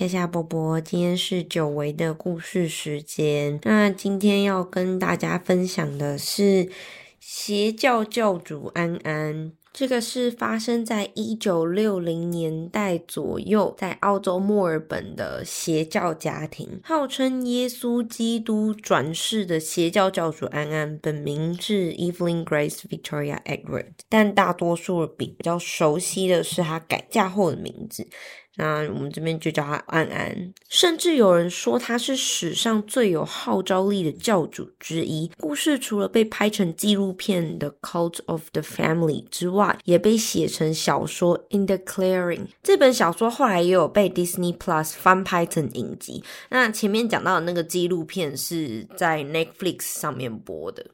夏夏波波，今天是久违的故事时间。那今天要跟大家分享的是邪教教主安安。这个是发生在一九六零年代左右，在澳洲墨尔本的邪教家庭，号称耶稣基督转世的邪教教主安安，本名是 Evelyn Grace Victoria Edward，但大多数比较熟悉的是他改嫁后的名字。那我们这边就叫他安安，甚至有人说他是史上最有号召力的教主之一。故事除了被拍成纪录片的《Cult of the Family》之外，也被写成小说《In the Clearing》。这本小说后来也有被 Disney Plus 翻拍成影集。那前面讲到的那个纪录片是在 Netflix 上面播的。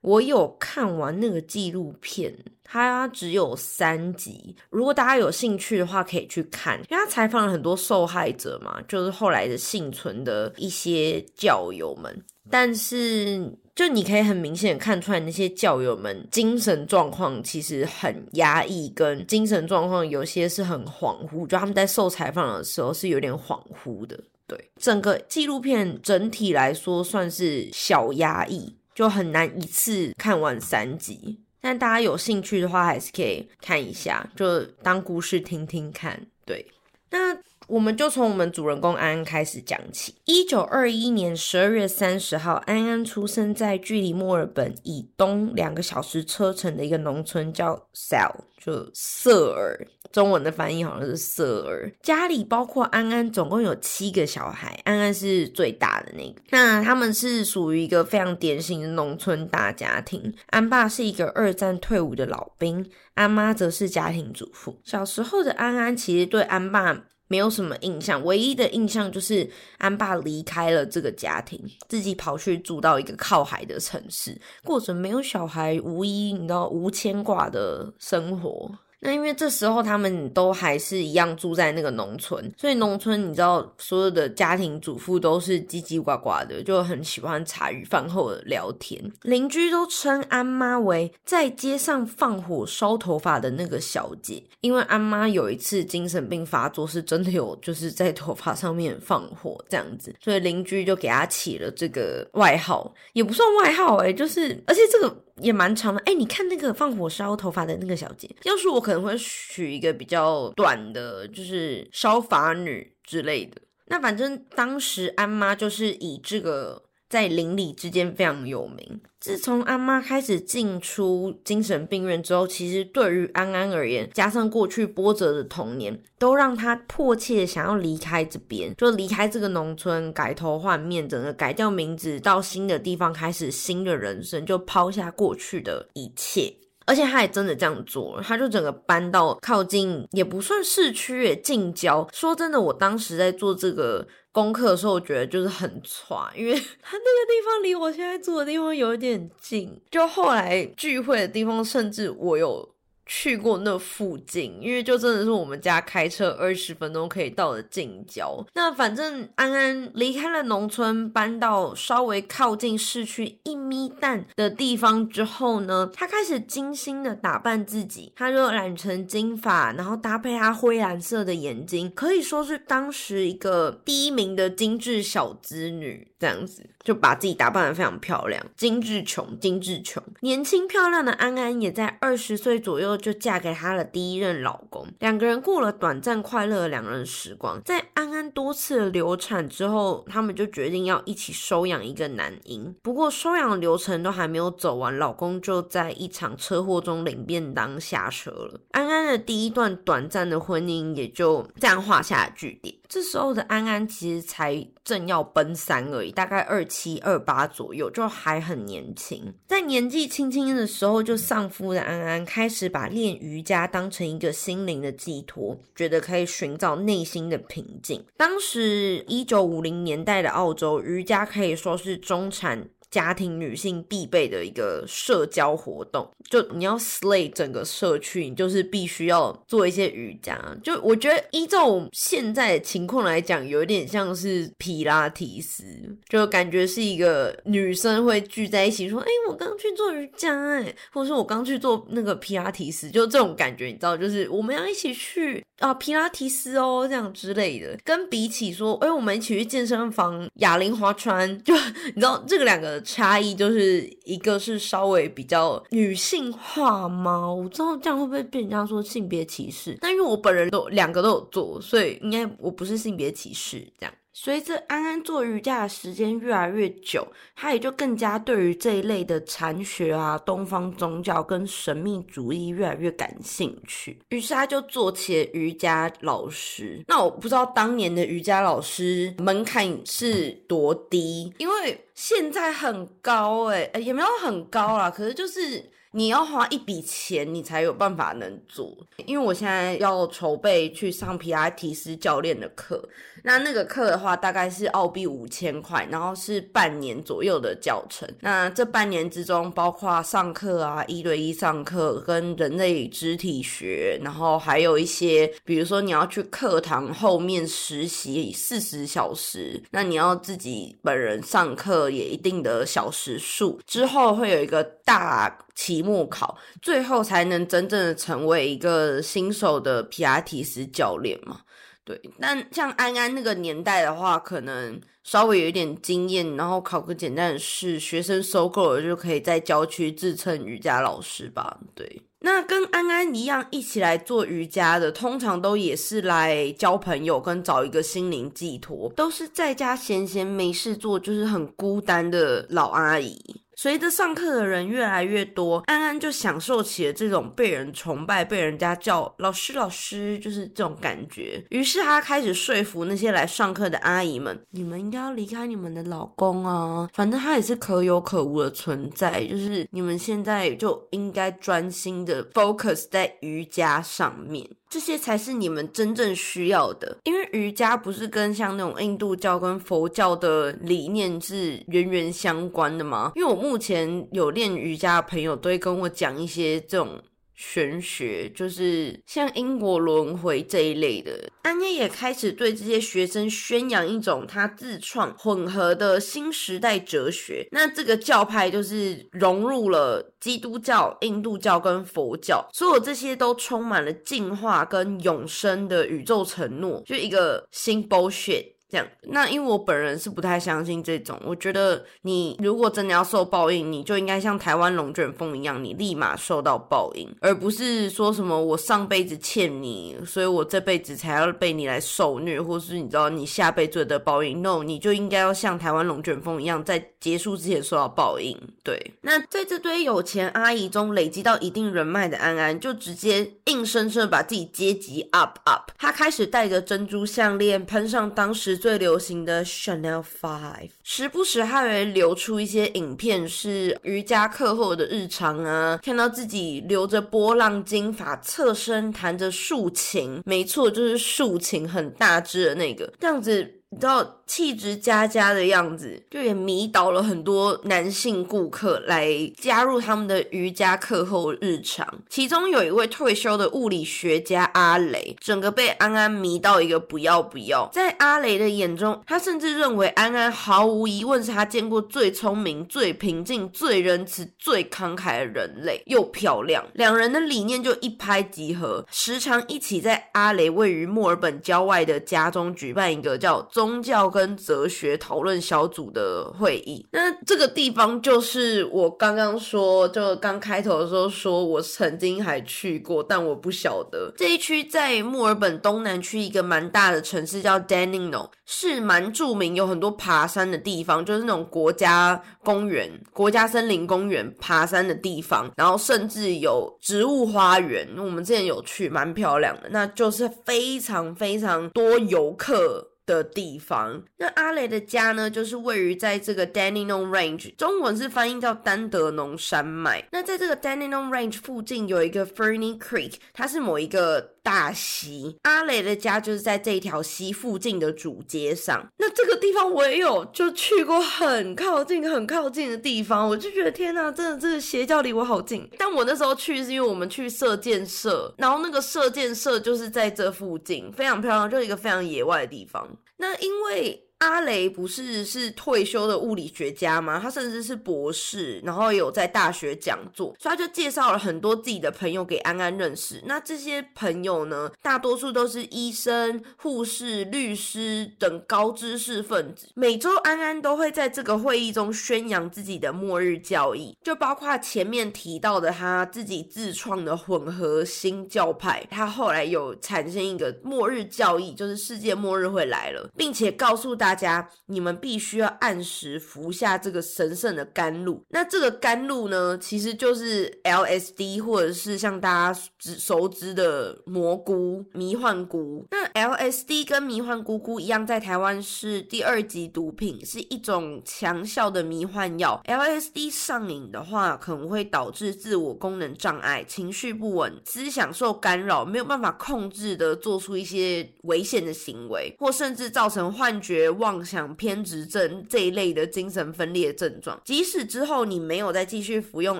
我有看完那个纪录片。它只有三集，如果大家有兴趣的话，可以去看，因为他采访了很多受害者嘛，就是后来的幸存的一些教友们。但是，就你可以很明显看出来，那些教友们精神状况其实很压抑，跟精神状况有些是很恍惚，就他们在受采访的时候是有点恍惚的。对，整个纪录片整体来说算是小压抑，就很难一次看完三集。但大家有兴趣的话，还是可以看一下，就当故事听听看。对，那我们就从我们主人公安安开始讲起。一九二一年十二月三十号，安安出生在距离墨尔本以东两个小时车程的一个农村，叫 Sal，就瑟尔。中文的翻译好像是瑟尔，家里包括安安，总共有七个小孩，安安是最大的那个。那他们是属于一个非常典型的农村大家庭。安爸是一个二战退伍的老兵，安妈则是家庭主妇。小时候的安安其实对安爸没有什么印象，唯一的印象就是安爸离开了这个家庭，自己跑去住到一个靠海的城市，过着没有小孩、无依，你知道无牵挂的生活。那因为这时候他们都还是一样住在那个农村，所以农村你知道所有的家庭主妇都是叽叽呱呱的，就很喜欢茶余饭后的聊天。邻居都称安妈为在街上放火烧头发的那个小姐，因为安妈有一次精神病发作，是真的有就是在头发上面放火这样子，所以邻居就给她起了这个外号，也不算外号哎，就是而且这个。也蛮长的，哎，你看那个放火烧头发的那个小姐，要是我可能会取一个比较短的，就是烧发女之类的。那反正当时安妈就是以这个。在邻里之间非常有名。自从安妈开始进出精神病院之后，其实对于安安而言，加上过去波折的童年，都让他迫切想要离开这边，就离开这个农村，改头换面，整个改掉名字，到新的地方开始新的人生，就抛下过去的一切。而且他也真的这样做了，他就整个搬到靠近，也不算市区，也近郊。说真的，我当时在做这个。功课的时候，我觉得就是很喘，因为 他那个地方离我现在住的地方有一点近。就后来聚会的地方，甚至我有。去过那附近，因为就真的是我们家开车二十分钟可以到的近郊。那反正安安离开了农村，搬到稍微靠近市区一米蛋的地方之后呢，他开始精心的打扮自己。他就染成金发，然后搭配他灰蓝色的眼睛，可以说是当时一个第一名的精致小资女。这样子就把自己打扮的非常漂亮，精致穷，精致穷。年轻漂亮的安安也在二十岁左右就嫁给她的第一任老公，两个人过了短暂快乐的两人时光。在安安多次流产之后，他们就决定要一起收养一个男婴。不过收养流程都还没有走完，老公就在一场车祸中领便当下车了。安安的第一段短暂的婚姻也就这样画下了句点。这时候的安安其实才正要奔三而已，大概二七二八左右，就还很年轻。在年纪轻轻的时候就丧夫的安安，开始把练瑜伽当成一个心灵的寄托，觉得可以寻找内心的平静。当时一九五零年代的澳洲，瑜伽可以说是中产。家庭女性必备的一个社交活动。就你要 slay 整个社区，你就是必须要做一些瑜伽。就我觉得依照现在的情况来讲，有点像是皮拉提斯，就感觉是一个女生会聚在一起说：“哎，我刚去做瑜伽，哎，或者说我刚去做那个皮拉提斯。”就这种感觉，你知道，就是我们要一起去啊皮拉提斯哦，这样之类的。跟比起说，哎，我们一起去健身房哑铃划船，就你知道这个两个差异，就是一个是稍微比较女性化吗？我知道这样会不会被人家说性别歧视？但因为我本人都两个都有做，所以应该我不是性别歧视这样。随着安安做瑜伽的时间越来越久，他也就更加对于这一类的禅学啊、东方宗教跟神秘主义越来越感兴趣。于是他就做起了瑜伽老师。那我不知道当年的瑜伽老师门槛是多低，因为现在很高哎，也没有很高啦，可是就是。你要花一笔钱，你才有办法能做。因为我现在要筹备去上皮拉提斯教练的课，那那个课的话大概是澳币五千块，然后是半年左右的教程。那这半年之中，包括上课啊，一对一上课，跟人类肢体学，然后还有一些，比如说你要去课堂后面实习四十小时，那你要自己本人上课也一定的小时数，之后会有一个大。期末考，最后才能真正的成为一个新手的皮亚提斯教练嘛？对。但像安安那个年代的话，可能稍微有一点经验，然后考个简单的试，学生收够了就可以在郊区自称瑜伽老师吧？对。那跟安安一样一起来做瑜伽的，通常都也是来交朋友跟找一个心灵寄托，都是在家闲闲没事做，就是很孤单的老阿姨。随着上课的人越来越多，安安就享受起了这种被人崇拜、被人家叫老师、老师，就是这种感觉。于是他开始说服那些来上课的阿姨们：“你们应该要离开你们的老公啊，反正他也是可有可无的存在。就是你们现在就应该专心的 focus 在瑜伽上面。”这些才是你们真正需要的，因为瑜伽不是跟像那种印度教跟佛教的理念是源源相关的吗？因为我目前有练瑜伽的朋友都会跟我讲一些这种。玄学就是像因果轮回这一类的，安妮也开始对这些学生宣扬一种他自创混合的新时代哲学。那这个教派就是融入了基督教、印度教跟佛教，所有这些都充满了进化跟永生的宇宙承诺，就一个新 bullshit。这样，那因为我本人是不太相信这种。我觉得你如果真的要受报应，你就应该像台湾龙卷风一样，你立马受到报应，而不是说什么我上辈子欠你，所以我这辈子才要被你来受虐，或是你知道你下辈子的报应。No，你就应该要像台湾龙卷风一样，在结束之前受到报应。对，那在这堆有钱阿姨中累积到一定人脉的安安，就直接硬生生把自己阶级 up up。她开始带着珍珠项链，喷上当时。最流行的 Chanel Five，时不时还会流出一些影片，是瑜伽课后的日常啊，看到自己留着波浪金发，侧身弹着竖琴，没错，就是竖琴，很大只的那个，这样子。你知道气质佳佳的样子，就也迷倒了很多男性顾客来加入他们的瑜伽课后日常。其中有一位退休的物理学家阿雷，整个被安安迷到一个不要不要。在阿雷的眼中，他甚至认为安安毫无疑问是他见过最聪明、最平静、最仁慈、最慷慨的人类，又漂亮。两人的理念就一拍即合，时常一起在阿雷位于墨尔本郊外的家中举办一个叫。宗教跟哲学讨论小组的会议，那这个地方就是我刚刚说，就刚开头的时候说，我曾经还去过，但我不晓得这一区在墨尔本东南区一个蛮大的城市叫 Dandenong，是蛮著名，有很多爬山的地方，就是那种国家公园、国家森林公园爬山的地方，然后甚至有植物花园，我们之前有去，蛮漂亮的，那就是非常非常多游客。的地方。那阿雷的家呢，就是位于在这个 Dandenong Range，中文是翻译叫丹德农山脉。那在这个 Dandenong Range 附近有一个 Ferny Creek，它是某一个大溪。阿雷的家就是在这条溪附近的主街上。那这个地方我也有就去过很靠近、很靠近的地方，我就觉得天哪，真的这个邪教离我好近。但我那时候去是因为我们去射箭社，然后那个射箭社就是在这附近，非常漂亮，就是一个非常野外的地方。那因为。阿雷不是是退休的物理学家吗？他甚至是博士，然后有在大学讲座，所以他就介绍了很多自己的朋友给安安认识。那这些朋友呢，大多数都是医生、护士、律师等高知识分子。每周安安都会在这个会议中宣扬自己的末日教义，就包括前面提到的他自己自创的混合新教派。他后来有产生一个末日教义，就是世界末日会来了，并且告诉大。大家，你们必须要按时服下这个神圣的甘露。那这个甘露呢，其实就是 LSD，或者是像大家知熟知的蘑菇、迷幻菇。那 LSD 跟迷幻菇菇一样，在台湾是第二级毒品，是一种强效的迷幻药。LSD 上瘾的话，可能会导致自我功能障碍、情绪不稳、思想受干扰，没有办法控制的做出一些危险的行为，或甚至造成幻觉。妄想偏执症这一类的精神分裂症状，即使之后你没有再继续服用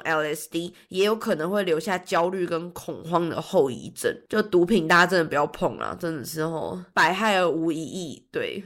LSD，也有可能会留下焦虑跟恐慌的后遗症。就毒品，大家真的不要碰啊，真的是哦，百害而无一益。对。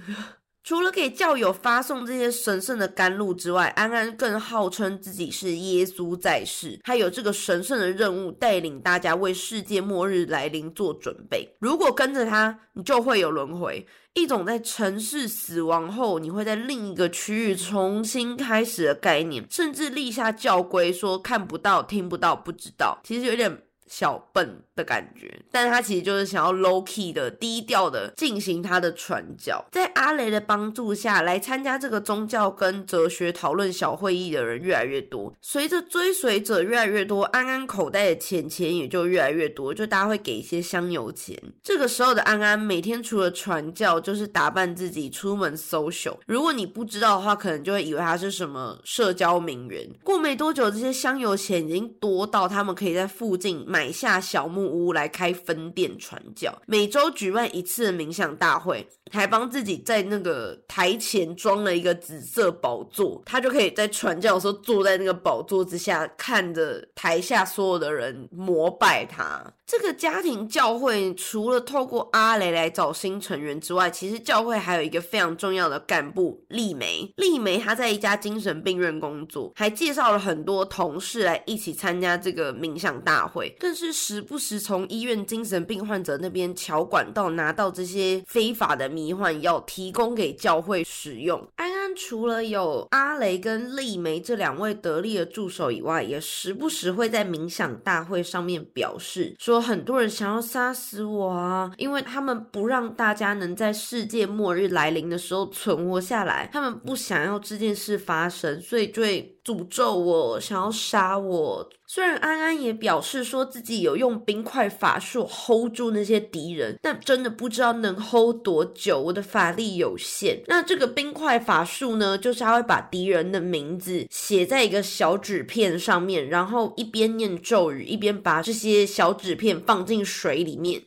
除了给教友发送这些神圣的甘露之外，安安更号称自己是耶稣在世，他有这个神圣的任务，带领大家为世界末日来临做准备。如果跟着他，你就会有轮回，一种在城市死亡后，你会在另一个区域重新开始的概念，甚至立下教规说看不到、听不到、不知道，其实有点。小笨的感觉，但他其实就是想要 low key 的、低调的进行他的传教。在阿雷的帮助下，来参加这个宗教跟哲学讨论小会议的人越来越多。随着追随者越来越多，安安口袋的钱钱也就越来越多，就大家会给一些香油钱。这个时候的安安每天除了传教，就是打扮自己出门 social。如果你不知道的话，可能就会以为他是什么社交名媛。过没多久，这些香油钱已经多到他们可以在附近。买下小木屋来开分店传教，每周举办一次冥想大会，还帮自己在那个台前装了一个紫色宝座，他就可以在传教的时候坐在那个宝座之下，看着台下所有的人膜拜他。这个家庭教会除了透过阿雷来找新成员之外，其实教会还有一个非常重要的干部丽梅。丽梅她在一家精神病院工作，还介绍了很多同事来一起参加这个冥想大会。更是时不时从医院精神病患者那边桥管道拿到这些非法的迷迷幻药，提供给教会使用。安安除了有阿雷跟丽梅这两位得力的助手以外，也时不时会在冥想大会上面表示说，很多人想要杀死我啊，因为他们不让大家能在世界末日来临的时候存活下来，他们不想要这件事发生，所以就会。诅咒我，想要杀我。虽然安安也表示说自己有用冰块法术 hold 住那些敌人，但真的不知道能 hold 多久。我的法力有限。那这个冰块法术呢，就是他会把敌人的名字写在一个小纸片上面，然后一边念咒语，一边把这些小纸片放进水里面。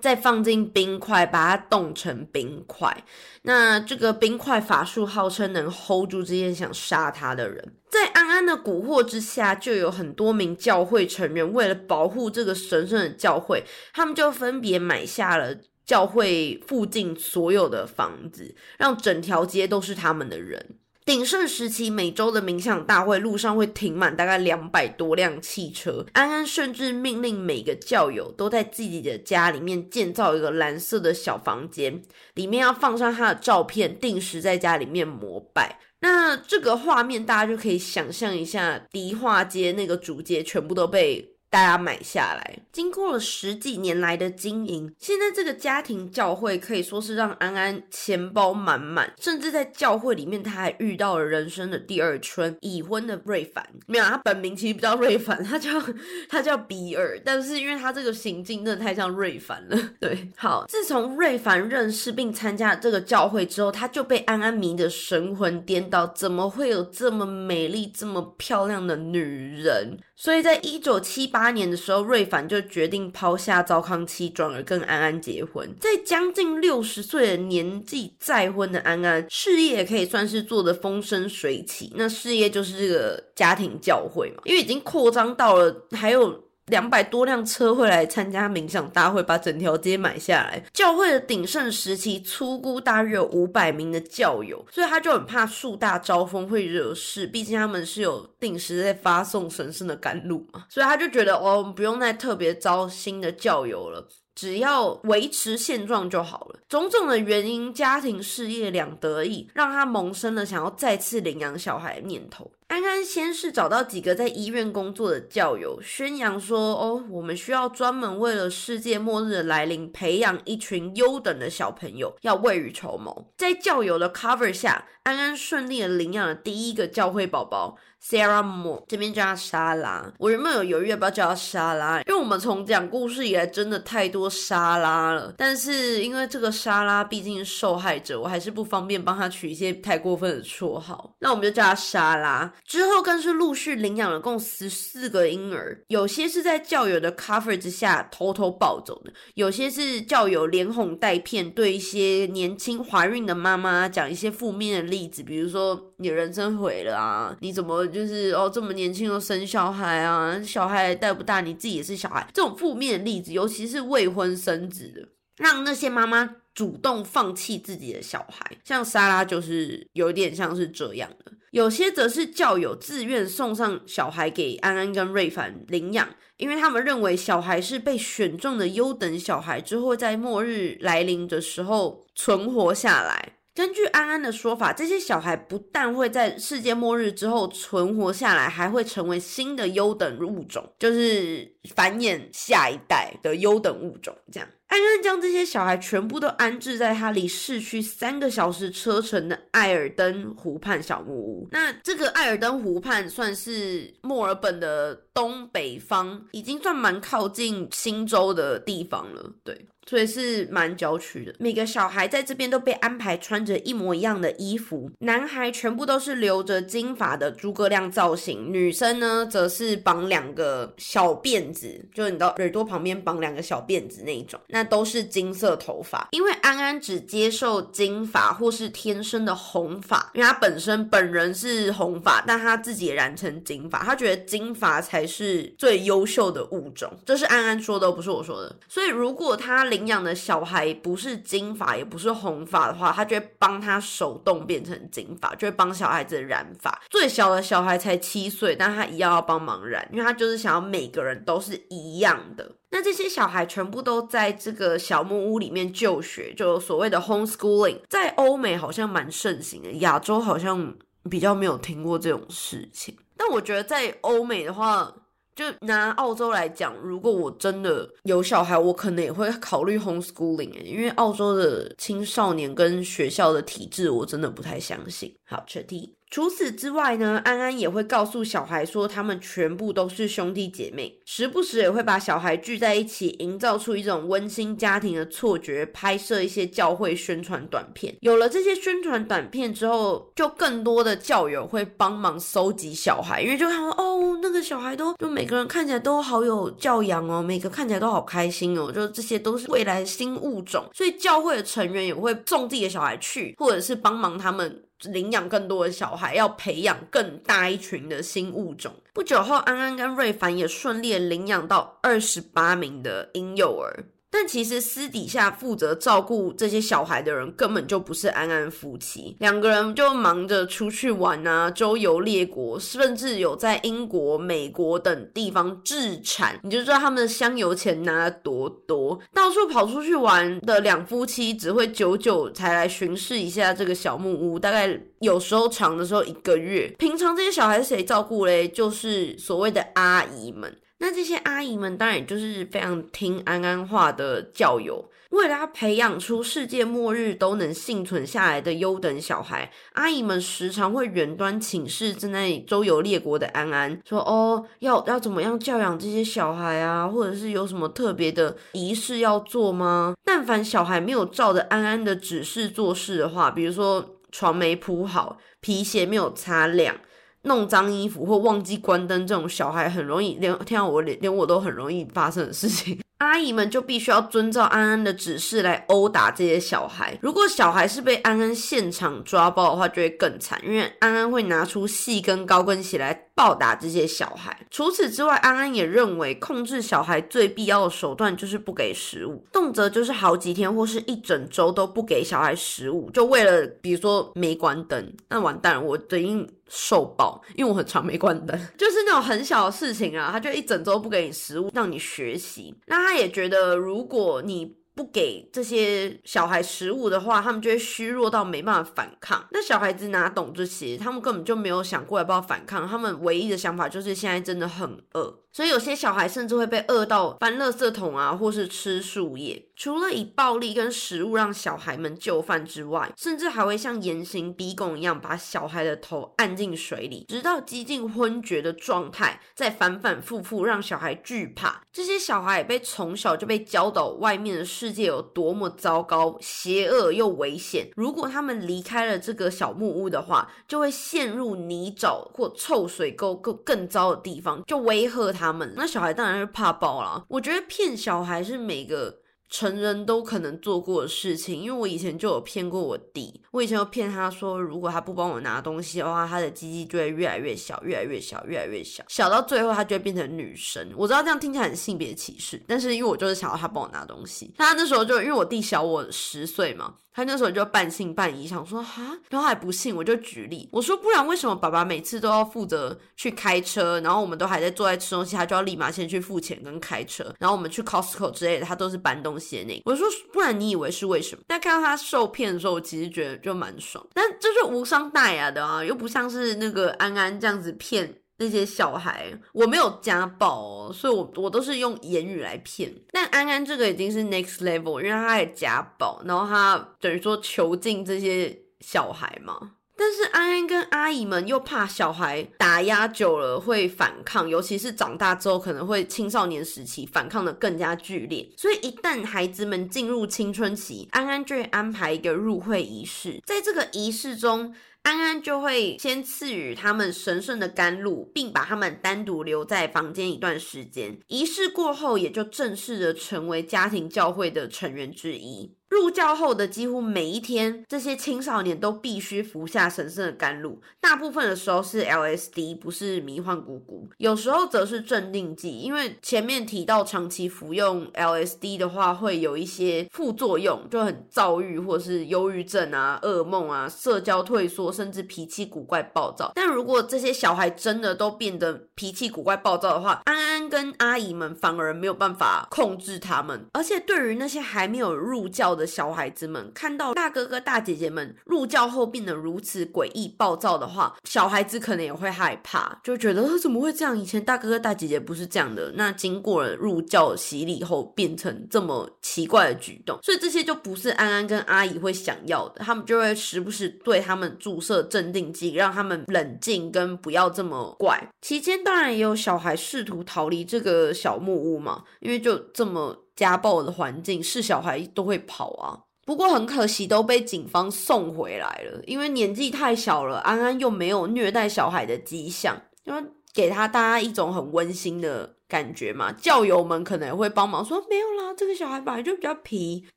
再放进冰块，把它冻成冰块。那这个冰块法术号称能 hold 住这些想杀他的人。在安安的蛊惑之下，就有很多名教会成员为了保护这个神圣的教会，他们就分别买下了教会附近所有的房子，让整条街都是他们的人。鼎盛时期，每周的冥想大会路上会停满大概两百多辆汽车。安安甚至命令每个教友都在自己的家里面建造一个蓝色的小房间，里面要放上他的照片，定时在家里面膜拜。那这个画面大家就可以想象一下，迪化街那个主街全部都被大家买下来。经过了十几年来的经营，现在这个家庭教会可以说是让安安钱包满满，甚至在教会里面，他还遇到了人生的第二春——已婚的瑞凡。没有，他本名其实不叫瑞凡，他叫 他叫比尔，但是因为他这个行径真的太像瑞凡了。对，好，自从瑞凡认识并参加这个教会之后，他就被安安迷得神魂颠倒。怎么会有这么美丽、这么漂亮的女人？所以在一九七八年的时候，瑞凡就决定抛下糟糠妻，转而跟安安结婚。在将近六十岁的年纪再婚的安安，事业也可以算是做得风生水起。那事业就是这个家庭教会嘛，因为已经扩张到了还有。两百多辆车会来参加冥想大会，把整条街买下来。教会的鼎盛时期，粗估大约有五百名的教友，所以他就很怕树大招风会惹事。毕竟他们是有定时在发送神圣的甘露嘛，所以他就觉得哦，不用再特别招新的教友了。只要维持现状就好了。种种的原因，家庭事业两得意，让他萌生了想要再次领养小孩的念头。安安先是找到几个在医院工作的教友，宣扬说：“哦，我们需要专门为了世界末日的来临，培养一群优等的小朋友，要未雨绸缪。”在教友的 cover 下，安安顺利的领养了第一个教会宝宝。Sarah Moore 这边叫她莎拉，我原本有犹豫要不要叫她莎拉，因为我们从讲故事以来真的太多莎拉了。但是因为这个莎拉毕竟是受害者，我还是不方便帮她取一些太过分的绰号，那我们就叫她莎拉。之后更是陆续领养了共十四个婴儿，有些是在教友的 cover 之下偷偷抱走的，有些是教友连哄带骗，对一些年轻怀孕的妈妈讲一些负面的例子，比如说你人生毁了啊，你怎么？就是哦，这么年轻就生小孩啊，小孩带不大，你自己也是小孩，这种负面的例子，尤其是未婚生子的，让那些妈妈主动放弃自己的小孩。像莎拉就是有点像是这样的，有些则是教友自愿送上小孩给安安跟瑞凡领养，因为他们认为小孩是被选中的优等小孩，之后在末日来临的时候存活下来。根据安安的说法，这些小孩不但会在世界末日之后存活下来，还会成为新的优等物种，就是繁衍下一代的优等物种。这样，安安将这些小孩全部都安置在他离市区三个小时车程的艾尔登湖畔小木屋。那这个艾尔登湖畔算是墨尔本的东北方，已经算蛮靠近新州的地方了。对。所以是蛮郊区的。每个小孩在这边都被安排穿着一模一样的衣服，男孩全部都是留着金发的诸葛亮造型，女生呢则是绑两个小辫子，就是你到耳朵旁边绑两个小辫子那一种，那都是金色头发。因为安安只接受金发或是天生的红发，因为他本身本人是红发，但他自己染成金发，他觉得金发才是最优秀的物种。这是安安说的，不是我说的。所以如果他领领养的小孩不是金发也不是红发的话，他就会帮他手动变成金发，就会帮小孩子染发。最小的小孩才七岁，但他一样要帮忙染，因为他就是想要每个人都是一样的。那这些小孩全部都在这个小木屋里面就学，就所谓的 homeschooling，在欧美好像蛮盛行的，亚洲好像比较没有听过这种事情。但我觉得在欧美的话。就拿澳洲来讲，如果我真的有小孩，我可能也会考虑 homeschooling，因为澳洲的青少年跟学校的体制，我真的不太相信。好，确定。除此之外呢，安安也会告诉小孩说，他们全部都是兄弟姐妹，时不时也会把小孩聚在一起，营造出一种温馨家庭的错觉，拍摄一些教会宣传短片。有了这些宣传短片之后，就更多的教友会帮忙收集小孩，因为就看哦，那个小孩都就每个人看起来都好有教养哦，每个看起来都好开心哦，就这些都是未来新物种，所以教会的成员也会送自己的小孩去，或者是帮忙他们。领养更多的小孩，要培养更大一群的新物种。不久后，安安跟瑞凡也顺利领养到二十八名的婴幼儿。但其实私底下负责照顾这些小孩的人根本就不是安安夫妻，两个人就忙着出去玩啊，周游列国，甚至有在英国、美国等地方置产，你就知道他们的香油钱拿得多多。到处跑出去玩的两夫妻，只会久久才来巡视一下这个小木屋，大概有时候长的时候一个月。平常这些小孩谁照顾嘞？就是所谓的阿姨们。那这些阿姨们当然就是非常听安安话的教友。为了要培养出世界末日都能幸存下来的优等小孩，阿姨们时常会远端请示正在周游列国的安安，说：“哦，要要怎么样教养这些小孩啊？或者是有什么特别的仪式要做吗？但凡小孩没有照着安安的指示做事的话，比如说床没铺好，皮鞋没有擦亮。”弄脏衣服或忘记关灯，这种小孩很容易连听到我连连我都很容易发生的事情。阿姨们就必须要遵照安安的指示来殴打这些小孩。如果小孩是被安安现场抓包的话，就会更惨，因为安安会拿出细跟高跟鞋来暴打这些小孩。除此之外，安安也认为控制小孩最必要的手段就是不给食物，动辄就是好几天或是一整周都不给小孩食物，就为了比如说没关灯，那完蛋了，我等于受爆，因为我很常没关灯，就是那种很小的事情啊，他就一整周不给你食物，让你学习，那他也觉得如果你。不给这些小孩食物的话，他们就会虚弱到没办法反抗。那小孩子哪懂这些？他们根本就没有想过要不要反抗。他们唯一的想法就是现在真的很饿。所以有些小孩甚至会被饿到翻垃圾桶啊，或是吃树叶。除了以暴力跟食物让小孩们就范之外，甚至还会像严刑逼供一样，把小孩的头按进水里，直到几近昏厥的状态，再反反复复让小孩惧怕。这些小孩也被从小就被教导外面的世界有多么糟糕、邪恶又危险。如果他们离开了这个小木屋的话，就会陷入泥沼或臭水沟更更糟的地方，就威吓他。他们那小孩当然是怕爆了。我觉得骗小孩是每个成人都可能做过的事情，因为我以前就有骗过我弟。我以前就骗他说，如果他不帮我拿东西的话，他的鸡鸡就会越来越小，越来越小，越来越小，小到最后他就会变成女生。我知道这样听起来很性别歧视，但是因为我就是想要他帮我拿东西。他那时候就因为我弟小我十岁嘛。他那时候就半信半疑，想说哈，然后还不信，我就举例，我说不然为什么爸爸每次都要负责去开车，然后我们都还在坐在吃东西，他就要立马先去付钱跟开车，然后我们去 Costco 之类的，他都是搬东西的那。我说不然你以为是为什么？但看到他受骗的时候，我其实觉得就蛮爽，但这是无伤大雅的啊，又不像是那个安安这样子骗。那些小孩，我没有家暴哦，所以我我都是用言语来骗。但安安这个已经是 next level，因为他还家暴，然后他等于说囚禁这些小孩嘛。但是安安跟阿姨们又怕小孩打压久了会反抗，尤其是长大之后可能会青少年时期反抗的更加剧烈。所以一旦孩子们进入青春期，安安就会安排一个入会仪式，在这个仪式中。安安就会先赐予他们神圣的甘露，并把他们单独留在房间一段时间。仪式过后，也就正式的成为家庭教会的成员之一。入教后的几乎每一天，这些青少年都必须服下神圣的甘露。大部分的时候是 LSD，不是迷幻谷谷；有时候则是镇定剂，因为前面提到长期服用 LSD 的话，会有一些副作用，就很躁郁或是忧郁症啊、噩梦啊、社交退缩，甚至脾气古怪暴躁。但如果这些小孩真的都变得脾气古怪暴躁的话，安安跟阿姨们反而没有办法控制他们。而且对于那些还没有入教的，的小孩子们看到大哥哥大姐姐们入教后变得如此诡异暴躁的话，小孩子可能也会害怕，就觉得怎么会这样？以前大哥哥大姐姐不是这样的，那经过了入教洗礼后变成这么奇怪的举动，所以这些就不是安安跟阿姨会想要的。他们就会时不时对他们注射镇定剂，让他们冷静跟不要这么怪。期间当然也有小孩试图逃离这个小木屋嘛，因为就这么。家暴的环境是小孩都会跑啊，不过很可惜都被警方送回来了，因为年纪太小了，安安又没有虐待小孩的迹象，因为给他大家一种很温馨的。感觉嘛，教友们可能也会帮忙说没有啦，这个小孩本来就比较皮。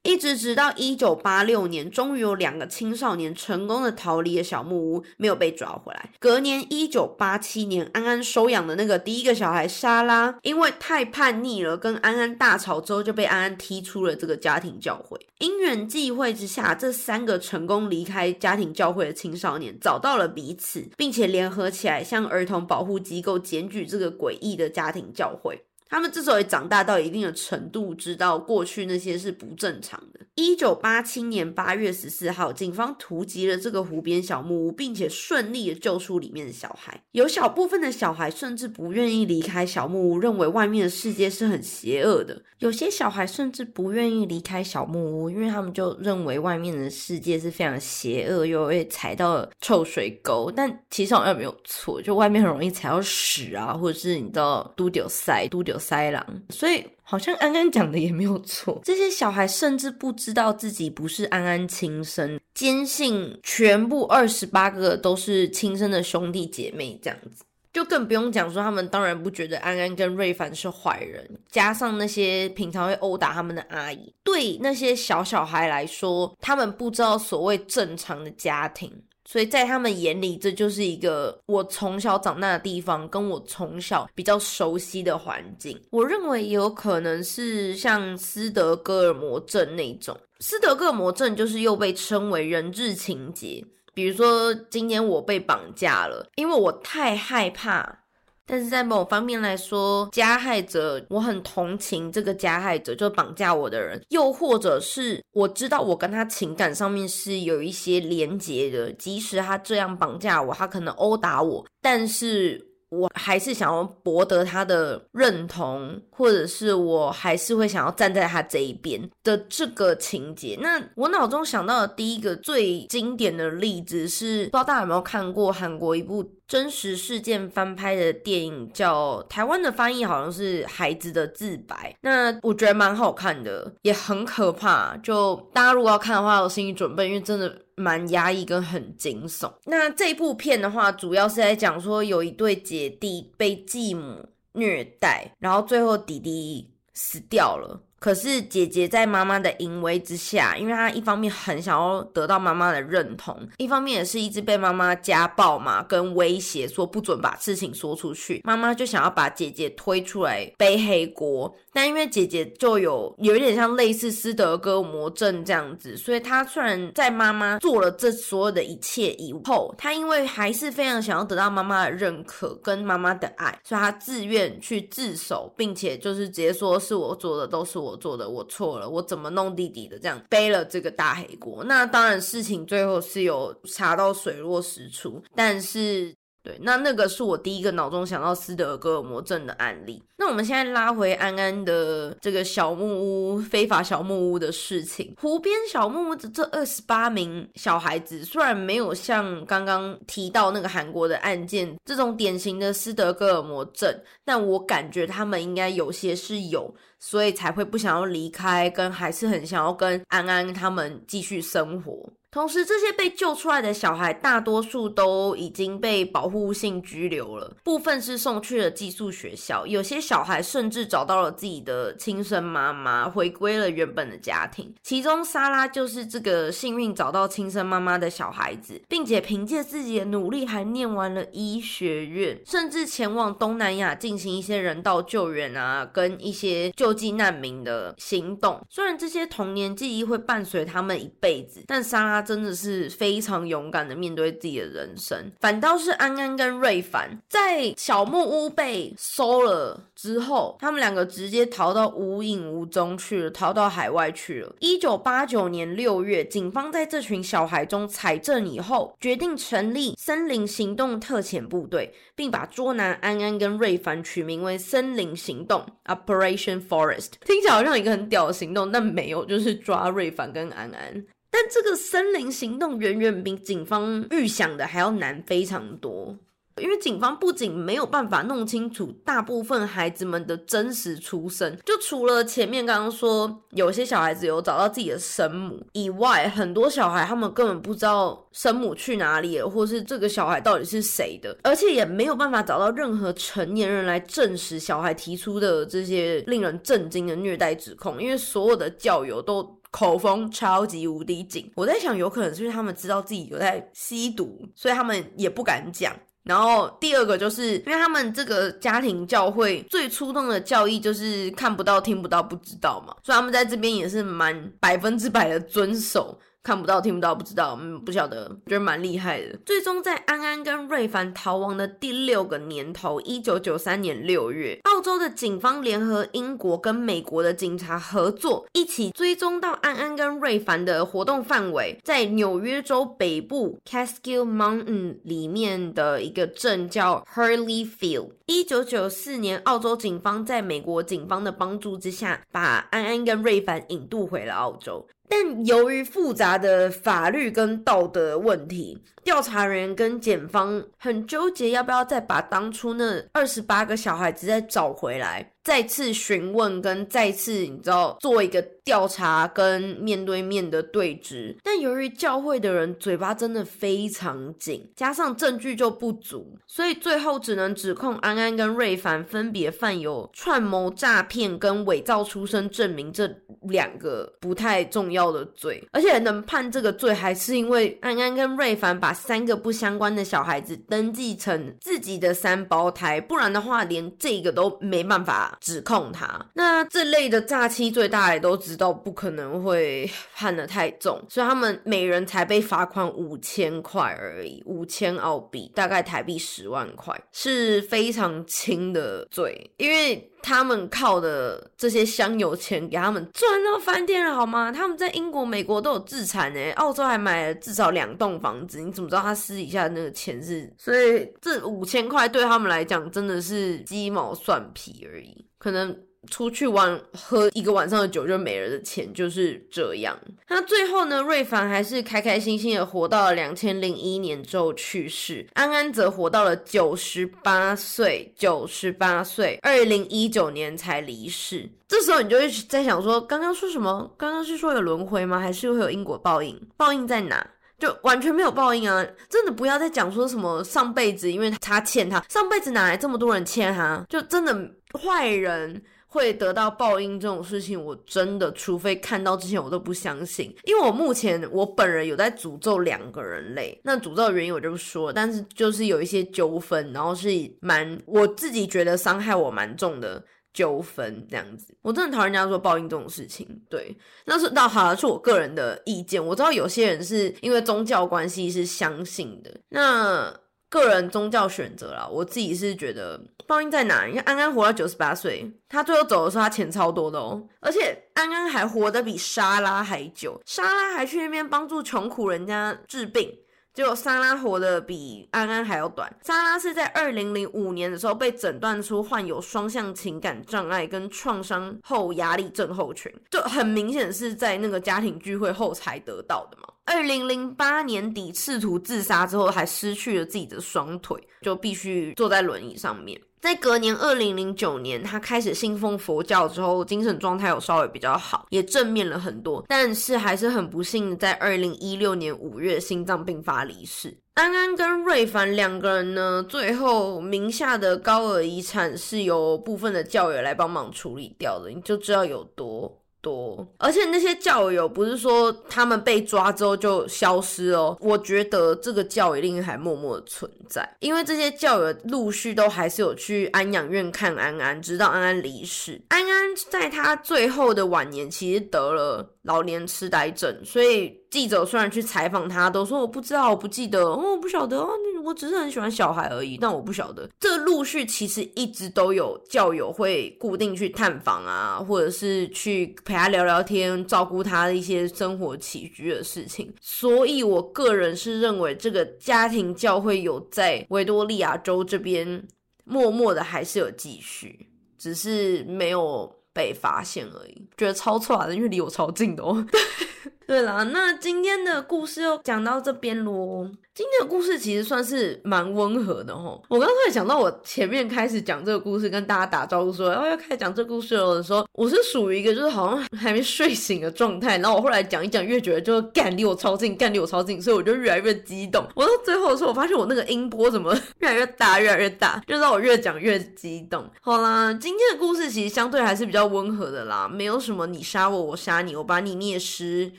一直直到一九八六年，终于有两个青少年成功的逃离了小木屋，没有被抓回来。隔年一九八七年，安安收养的那个第一个小孩莎拉，因为太叛逆了，跟安安大吵之后，就被安安踢出了这个家庭教会。因缘际会之下，这三个成功离开家庭教会的青少年找到了彼此，并且联合起来向儿童保护机构检举这个诡异的家庭教会。会。他们之所以长大到一定的程度，知道过去那些是不正常的。一九八七年八月十四号，警方突击了这个湖边小木屋，并且顺利的救出里面的小孩。有小部分的小孩甚至不愿意离开小木屋，认为外面的世界是很邪恶的。有些小孩甚至不愿意离开小木屋，因为他们就认为外面的世界是非常邪恶，又会踩到臭水沟。但其实好像没有错，就外面很容易踩到屎啊，或者是你知道嘟丢塞、都丢塞狼，所以。好像安安讲的也没有错，这些小孩甚至不知道自己不是安安亲生，坚信全部二十八个都是亲生的兄弟姐妹，这样子就更不用讲说他们当然不觉得安安跟瑞凡是坏人，加上那些平常会殴打他们的阿姨，对那些小小孩来说，他们不知道所谓正常的家庭。所以在他们眼里，这就是一个我从小长大的地方，跟我从小比较熟悉的环境。我认为也有可能是像斯德哥尔摩症那种。斯德哥尔摩症就是又被称为人质情节。比如说，今天我被绑架了，因为我太害怕。但是在某方面来说，加害者我很同情这个加害者，就绑架我的人，又或者是我知道我跟他情感上面是有一些连结的，即使他这样绑架我，他可能殴打我，但是。我还是想要博得他的认同，或者是我还是会想要站在他这一边的这个情节。那我脑中想到的第一个最经典的例子是，不知道大家有没有看过韩国一部真实事件翻拍的电影，叫台湾的翻译好像是《孩子的自白》。那我觉得蛮好看的，也很可怕。就大家如果要看的话，有心理准备，因为真的。蛮压抑跟很惊悚。那这部片的话，主要是在讲说有一对姐弟被继母虐待，然后最后弟弟死掉了。可是姐姐在妈妈的淫威之下，因为她一方面很想要得到妈妈的认同，一方面也是一直被妈妈家暴嘛，跟威胁说不准把事情说出去。妈妈就想要把姐姐推出来背黑锅，但因为姐姐就有有一点像类似斯德哥尔摩症这样子，所以她虽然在妈妈做了这所有的一切以后，她因为还是非常想要得到妈妈的认可跟妈妈的爱，所以她自愿去自首，并且就是直接说是我做的，都是我。做的我错了，我怎么弄弟弟的？这样背了这个大黑锅。那当然，事情最后是有查到水落石出，但是。对，那那个是我第一个脑中想到斯德哥尔摩症的案例。那我们现在拉回安安的这个小木屋非法小木屋的事情，湖边小木屋的这二十八名小孩子，虽然没有像刚刚提到那个韩国的案件这种典型的斯德哥尔摩症，但我感觉他们应该有些是有，所以才会不想要离开，跟还是很想要跟安安他们继续生活。同时，这些被救出来的小孩，大多数都已经被保护性拘留了，部分是送去了寄宿学校，有些小孩甚至找到了自己的亲生妈妈，回归了原本的家庭。其中，莎拉就是这个幸运找到亲生妈妈的小孩子，并且凭借自己的努力，还念完了医学院，甚至前往东南亚进行一些人道救援啊，跟一些救济难民的行动。虽然这些童年记忆会伴随他们一辈子，但莎拉。真的是非常勇敢的面对自己的人生，反倒是安安跟瑞凡在小木屋被收了之后，他们两个直接逃到无影无踪去了，逃到海外去了。一九八九年六月，警方在这群小孩中采证以后，决定成立森林行动特遣部队，并把捉拿安安跟瑞凡取名为森林行动 （Operation Forest）。听起来好像一个很屌的行动，但没有，就是抓瑞凡跟安安。但这个森林行动远远比警方预想的还要难非常多，因为警方不仅没有办法弄清楚大部分孩子们的真实出生，就除了前面刚刚说有些小孩子有找到自己的生母以外，很多小孩他们根本不知道生母去哪里了，或是这个小孩到底是谁的，而且也没有办法找到任何成年人来证实小孩提出的这些令人震惊的虐待指控，因为所有的教友都。口风超级无敌紧，我在想，有可能是因为他们知道自己有在吸毒，所以他们也不敢讲。然后第二个就是因为他们这个家庭教会最初动的教义就是看不到、听不到、不知道嘛，所以他们在这边也是蛮百分之百的遵守。看不到、听不到、不知道，嗯，不晓得，觉得蛮厉害的。最终在安安跟瑞凡逃亡的第六个年头，一九九三年六月，澳洲的警方联合英国跟美国的警察合作，一起追踪到安安跟瑞凡的活动范围，在纽约州北部 Caskill Mountain 里面的一个镇叫 Hurley Field。一九九四年，澳洲警方在美国警方的帮助之下，把安安跟瑞凡引渡回了澳洲。但由于复杂的法律跟道德问题，调查人员跟检方很纠结，要不要再把当初那二十八个小孩子再找回来。再次询问跟再次，你知道做一个调查跟面对面的对峙，但由于教会的人嘴巴真的非常紧，加上证据就不足，所以最后只能指控安安跟瑞凡分别犯有串谋诈骗跟伪造出生证明这两个不太重要的罪，而且能判这个罪，还是因为安安跟瑞凡把三个不相关的小孩子登记成自己的三胞胎，不然的话连这个都没办法。指控他，那这类的诈欺罪，大家也都知道不可能会判的太重，所以他们每人才被罚款五千块而已，五千澳币，大概台币十万块，是非常轻的罪，因为他们靠的这些香油钱给他们赚到翻天了，好吗？他们在英国、美国都有自产诶，澳洲还买了至少两栋房子，你怎么知道他私底下那个钱是？所以这五千块对他们来讲真的是鸡毛蒜皮而已。可能出去玩喝一个晚上的酒就没了的钱就是这样。那最后呢，瑞凡还是开开心心的活到了两千零一年之后去世，安安则活到了九十八岁，九十八岁，二零一九年才离世。这时候你就会在想说，刚刚说什么？刚刚是说有轮回吗？还是会有因果报应？报应在哪？就完全没有报应啊！真的不要再讲说什么上辈子因为他欠他，上辈子哪来这么多人欠他？就真的坏人会得到报应这种事情，我真的除非看到之前我都不相信。因为我目前我本人有在诅咒两个人类，那诅咒的原因我就不说，但是就是有一些纠纷，然后是蛮我自己觉得伤害我蛮重的。纠纷这样子，我真的讨厌人家说报应这种事情。对，那是那好了是我个人的意见。我知道有些人是因为宗教关系是相信的，那个人宗教选择啦。我自己是觉得报应在哪？你看安安活到九十八岁，他最后走的时候他钱超多的哦，而且安安还活得比莎拉还久，莎拉还去那边帮助穷苦人家治病。结果莎拉活得比安安还要短。莎拉是在二零零五年的时候被诊断出患有双向情感障碍跟创伤后压力症候群，就很明显是在那个家庭聚会后才得到的嘛。二零零八年底试图自杀之后，还失去了自己的双腿，就必须坐在轮椅上面。在隔年二零零九年，他开始信奉佛教之后，精神状态有稍微比较好，也正面了很多。但是还是很不幸，在二零一六年五月心脏病发离世。安安跟瑞凡两个人呢，最后名下的高额遗产是由部分的教友来帮忙处理掉的，你就知道有多。多，而且那些教友不是说他们被抓之后就消失哦，我觉得这个教一定还默默的存在，因为这些教友陆续都还是有去安养院看安安，直到安安离世。安安在他最后的晚年，其实得了老年痴呆症，所以。记者虽然去采访他，都说我不知道，我不记得，哦，我不晓得哦，我只是很喜欢小孩而已，但我不晓得。这陆续其实一直都有教友会固定去探访啊，或者是去陪他聊聊天，照顾他的一些生活起居的事情。所以我个人是认为，这个家庭教会有在维多利亚州这边默默的还是有继续，只是没有被发现而已。觉得超错的，因为离我超近的哦。对了，那今天的故事就讲到这边喽。今天的故事其实算是蛮温和的吼。我刚突然想到，我前面开始讲这个故事，跟大家打招呼说，然后要开始讲这故事了的时候，我是属于一个就是好像还没睡醒的状态。然后我后来讲一讲，越觉得就干离我超近，干离我超近，所以我就越来越激动。我到最后的时候，我发现我那个音波怎么越来越大，越来越大，就让我越讲越激动。好啦，今天的故事其实相对还是比较温和的啦，没有什么你杀我，我杀你，我把你灭尸。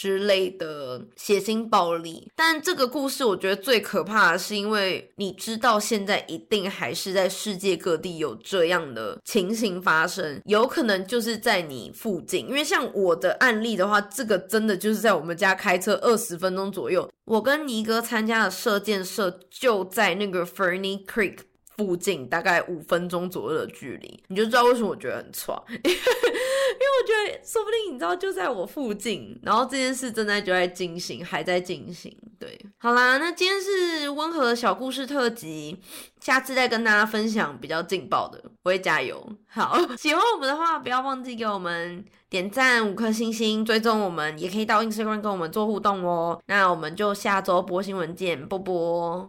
之类的血腥暴力。但这个故事我觉得最可怕的是，因为你知道现在一定还是在世界各地有这样的情形发生，有可能就是在你附近。因为像我的案例的话，这个真的就是在我们家开车二十分钟左右。我跟尼哥参加的射箭社就在那个 Fernie Creek 附近，大概五分钟左右的距离，你就知道为什么我觉得很爽，因为因为我觉得说不定你知道就在我附近，然后这件事正在就在进行，还在进行。对，好啦，那今天是温和的小故事特辑，下次再跟大家分享比较劲爆的，我会加油。好，喜欢我们的话，不要忘记给我们点赞五颗星星，追踪我们，也可以到 Instagram 跟我们做互动哦。那我们就下周播新闻见，波波。